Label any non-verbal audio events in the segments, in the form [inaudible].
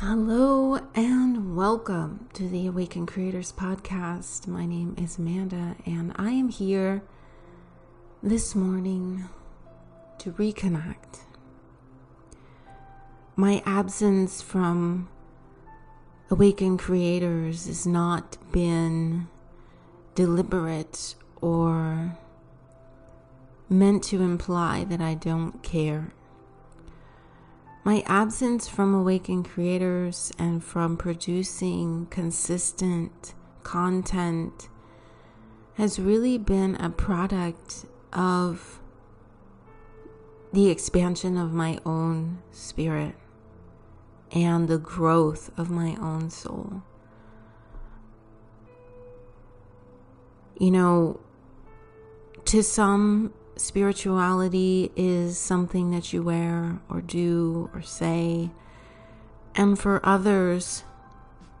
Hello and welcome to the Awaken Creators Podcast. My name is Amanda, and I am here this morning to reconnect. My absence from Awaken Creators has not been deliberate or meant to imply that I don't care. My absence from awakened Creators and from producing consistent content has really been a product of the expansion of my own spirit and the growth of my own soul. You know, to some, spirituality is something that you wear or do or say. And for others,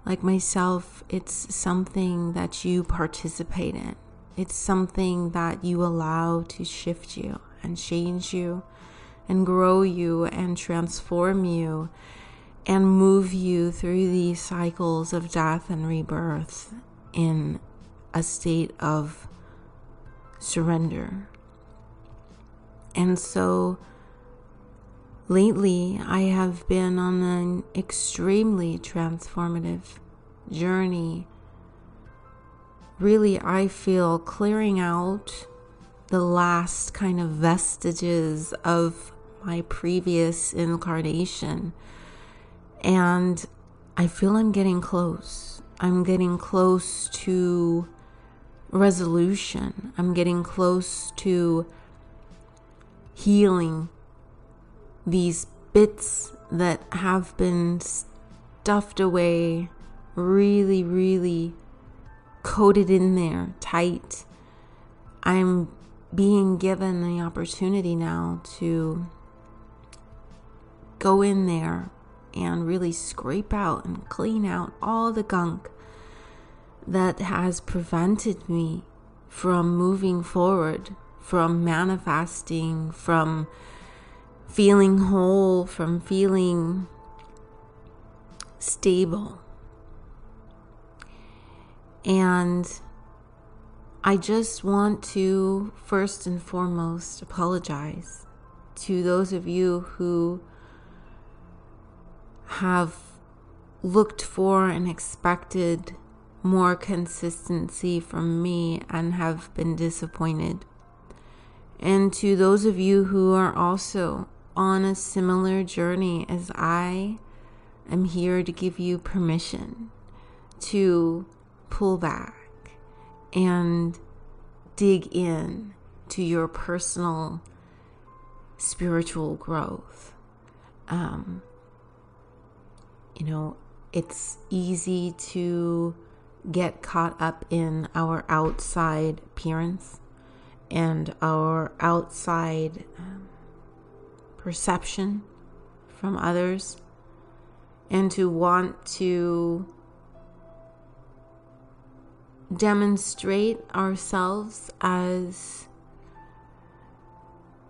like myself, it's something that you participate in. It's something that you allow to shift you and change you and grow you and transform you and move you through these cycles of death and rebirth in a state of surrender and so lately, I have been on an extremely transformative journey. Really, I feel clearing out the last kind of vestiges of my previous incarnation. And I feel I'm getting close. I'm getting close to resolution. I'm getting close to healing these bits that have been stuffed away, really, really coated in there tight. I'm being given the opportunity now to go in there and really scrape out and clean out all the gunk that has prevented me from moving forward from manifesting, from feeling whole, from feeling stable. And I just want to first and foremost apologize to those of you who have looked for and expected more consistency from me and have been disappointed. And to those of you who are also on a similar journey as I am here to give you permission to pull back and dig in to your personal spiritual growth. Um, you know, it's easy to get caught up in our outside appearance and our outside um, perception from others, and to want to demonstrate ourselves as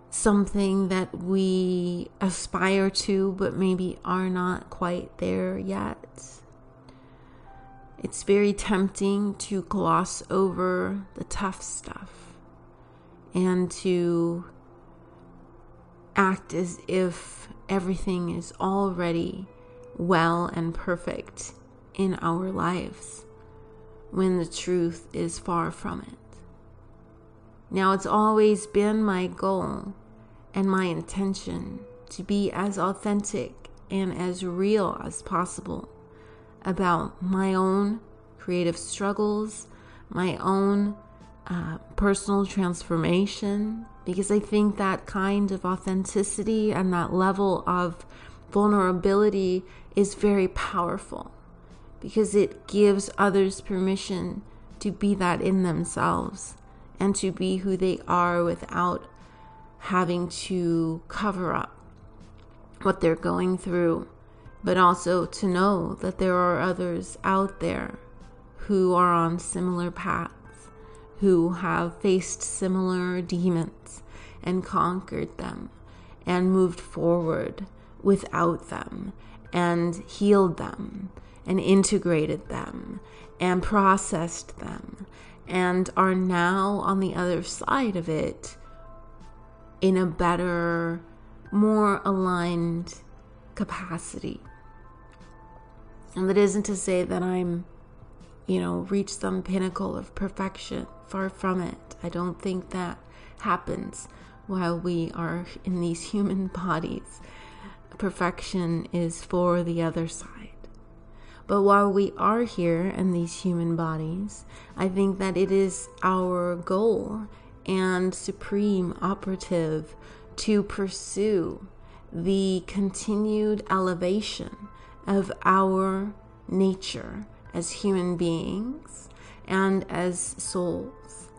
something that we aspire to, but maybe are not quite there yet. It's very tempting to gloss over the tough stuff and to act as if everything is already well and perfect in our lives when the truth is far from it. Now, it's always been my goal and my intention to be as authentic and as real as possible about my own creative struggles, my own uh, personal transformation because I think that kind of authenticity and that level of vulnerability is very powerful because it gives others permission to be that in themselves and to be who they are without having to cover up what they're going through, but also to know that there are others out there who are on similar paths who have faced similar demons and conquered them and moved forward without them and healed them and integrated them and processed them and are now on the other side of it in a better, more aligned capacity. And that isn't to say that I'm, you know, reached some pinnacle of perfection. Far from it. I don't think that happens while we are in these [laughs] human bodies. Perfection is for the other side. But while we are here in these human bodies, I think that it is our goal and supreme operative to pursue the continued elevation of our nature as human beings and as souls.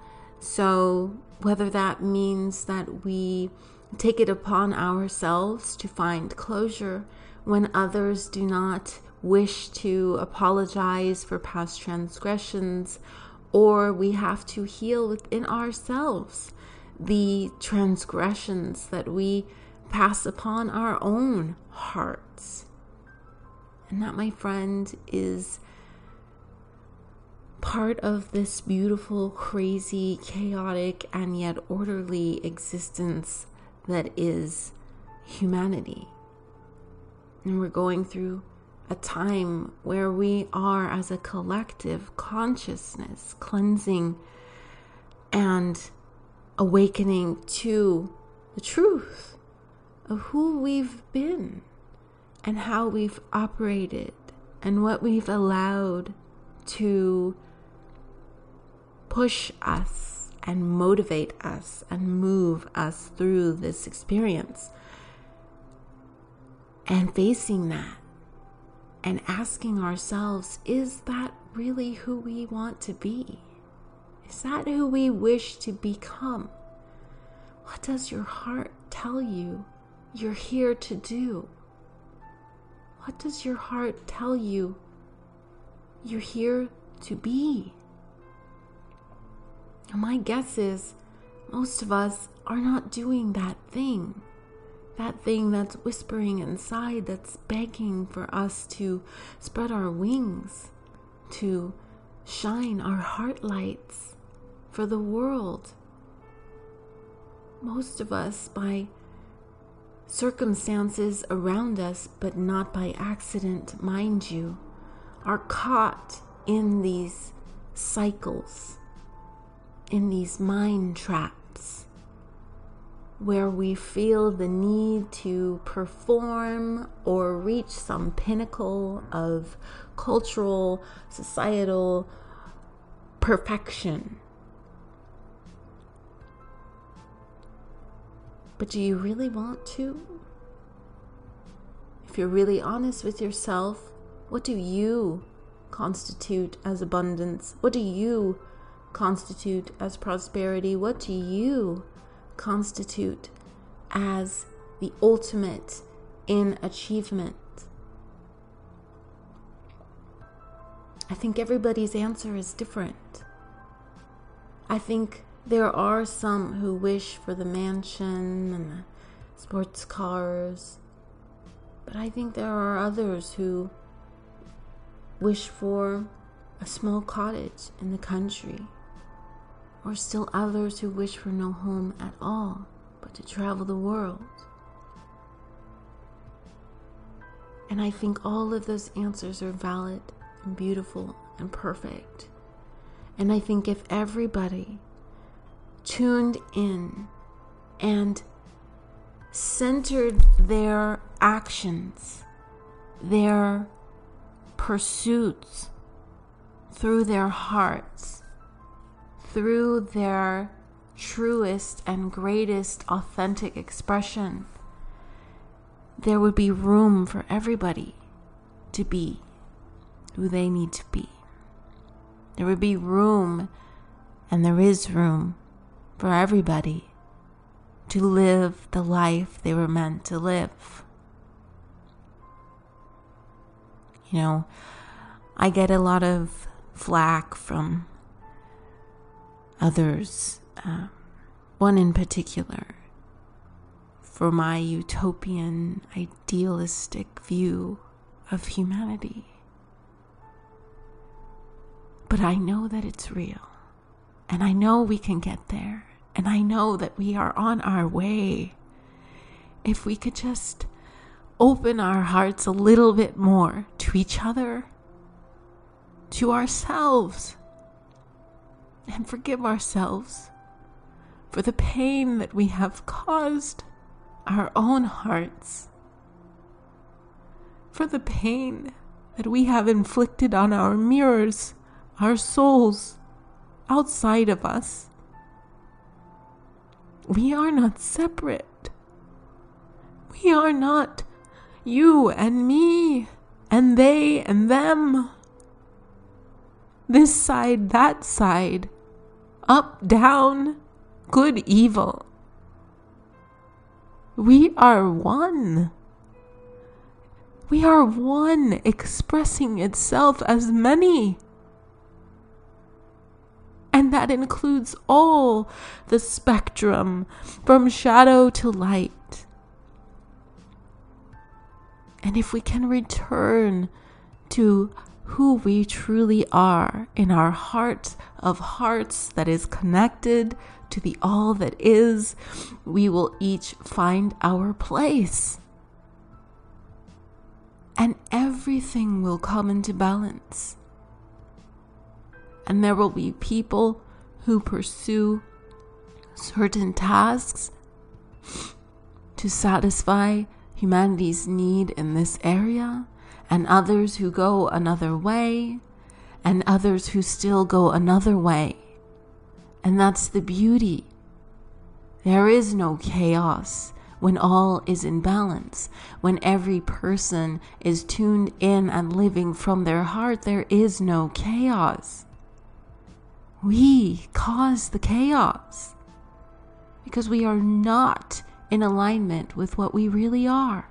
So, whether that means that we take it upon ourselves to find closure when others do not wish to apologize for past transgressions, or we have to heal within ourselves the transgressions that we pass upon our own hearts. And that, my friend, is part of this beautiful, crazy, chaotic, and yet orderly existence that is humanity. And we're going through a time where we are, as a collective consciousness, cleansing and awakening to the truth of who we've been and how we've operated and what we've allowed to push us and motivate us and move us through this experience. And facing that and asking ourselves, is that really who we want to be? Is that who we wish to become? What does your heart tell you you're here to do? What does your heart tell you you're here to be? My guess is most of us are not doing that thing that thing that's whispering inside, that's begging for us to spread our wings, to shine our heart lights for the world. Most of us, by circumstances around us, but not by accident, mind you, are caught in these cycles, in these mind traps where we feel the need to perform or reach some pinnacle of cultural, societal perfection. But do you really want to? If you're really honest with yourself, what do you constitute as abundance? What do you constitute as prosperity? What do you constitute as the ultimate in achievement? I think everybody's answer is different. I think there are some who wish for the mansion and the sports cars, but I think there are others who wish for a small cottage in the country or still others who wish for no home at all but to travel the world. And I think all of those answers are valid and beautiful and perfect. And I think if everybody tuned in and centered their actions, their pursuits through their hearts, through their truest and greatest authentic expression, there would be room for everybody to be who they need to be. There would be room, and there is room for everybody to live the life they were meant to live. You know, I get a lot of flack from others, uh, one in particular, for my utopian, idealistic view of humanity. But I know that it's real. And I know we can get there. And I know that we are on our way. If we could just open our hearts a little bit more to each other, to ourselves, and forgive ourselves for the pain that we have caused our own hearts, for the pain that we have inflicted on our mirrors, our souls outside of us. We are not separate. We are not you and me and they and them. This side, that side, up, down, good, evil. We are one. We are one expressing itself as many. And that includes all the spectrum from shadow to light. And if we can return to who we truly are in our heart of hearts that is connected to the all that is, we will each find our place. And everything will come into balance. And there will be people who pursue certain tasks to satisfy humanity's need in this area and others who go another way, and others who still go another way. And that's the beauty. There is no chaos when all is in balance. When every person is tuned in and living from their heart, there is no chaos. We cause the chaos because we are not in alignment with what we really are.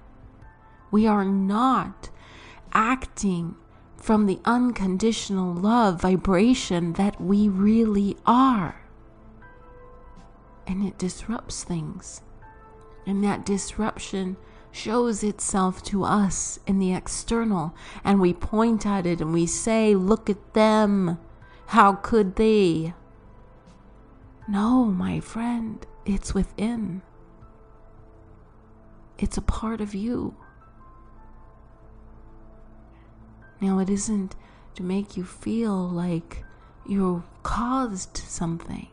We are not acting from the unconditional love vibration that we really are. And it disrupts things. And that disruption shows itself to us in the external. And we point at it and we say, Look at them. How could they? No, my friend, it's within. It's a part of you. Now, it isn't to make you feel like you caused something.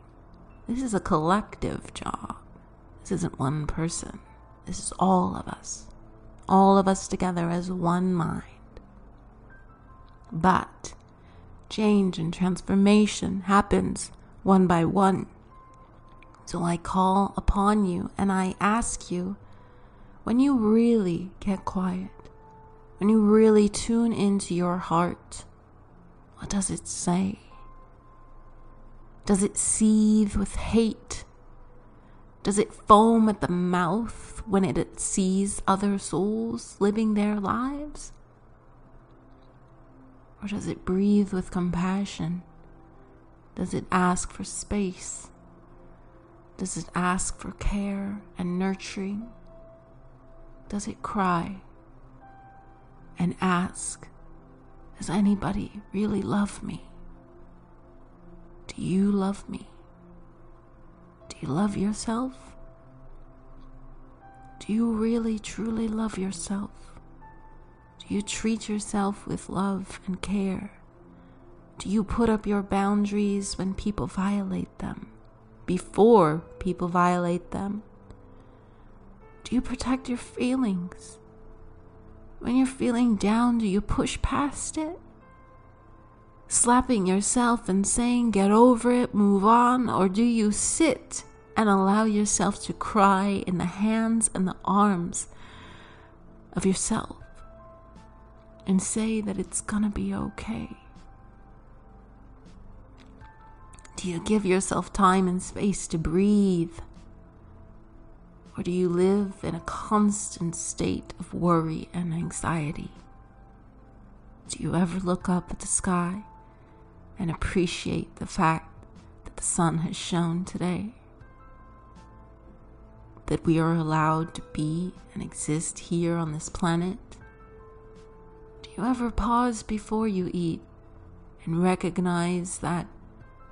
This is a collective job. This isn't one person. This is all of us. All of us together as one mind. But change and transformation happens one by one. So I call upon you and I ask you when you really get quiet, when you really tune into your heart, what does it say? Does it seethe with hate? Does it foam at the mouth when it sees other souls living their lives? Or does it breathe with compassion? Does it ask for space? Does it ask for care and nurturing? Does it cry? And ask Does anybody really love me? Do you love me? Do you love yourself? Do you really truly love yourself? Do you treat yourself with love and care? Do you put up your boundaries when people violate them? Before people violate them? Do you protect your feelings? When you're feeling down, do you push past it? Slapping yourself and saying, get over it, move on? Or do you sit and allow yourself to cry in the hands and the arms of yourself and say that it's gonna be okay? Do you give yourself time and space to breathe? Or do you live in a constant state of worry and anxiety? Do you ever look up at the sky and appreciate the fact that the sun has shone today? That we are allowed to be and exist here on this planet? Do you ever pause before you eat and recognize that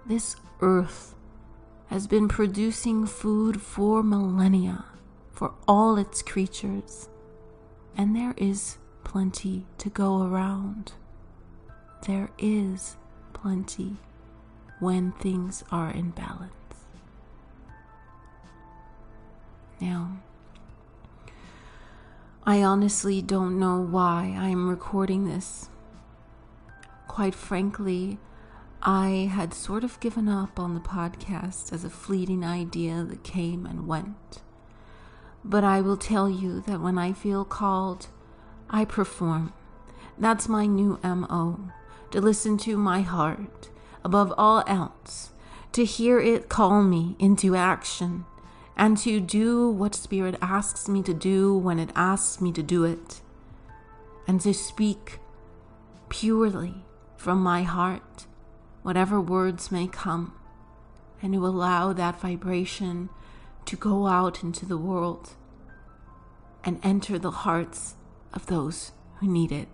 this earth has been producing food for millennia for all its creatures, and there is plenty to go around. There is plenty when things are in balance. Now, I honestly don't know why I'm recording this. Quite frankly, I had sort of given up on the podcast as a fleeting idea that came and went. But I will tell you that when I feel called, I perform. That's my new MO to listen to my heart above all else, to hear it call me into action, and to do what Spirit asks me to do when it asks me to do it, and to speak purely from my heart whatever words may come, and to allow that vibration to go out into the world and enter the hearts of those who need it.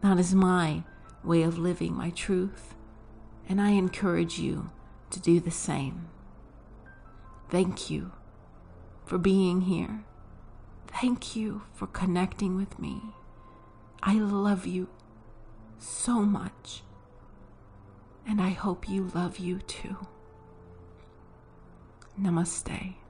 That is my way of living my truth, and I encourage you to do the same. Thank you for being here. Thank you for connecting with me. I love you so much and I hope you love you too. Namaste.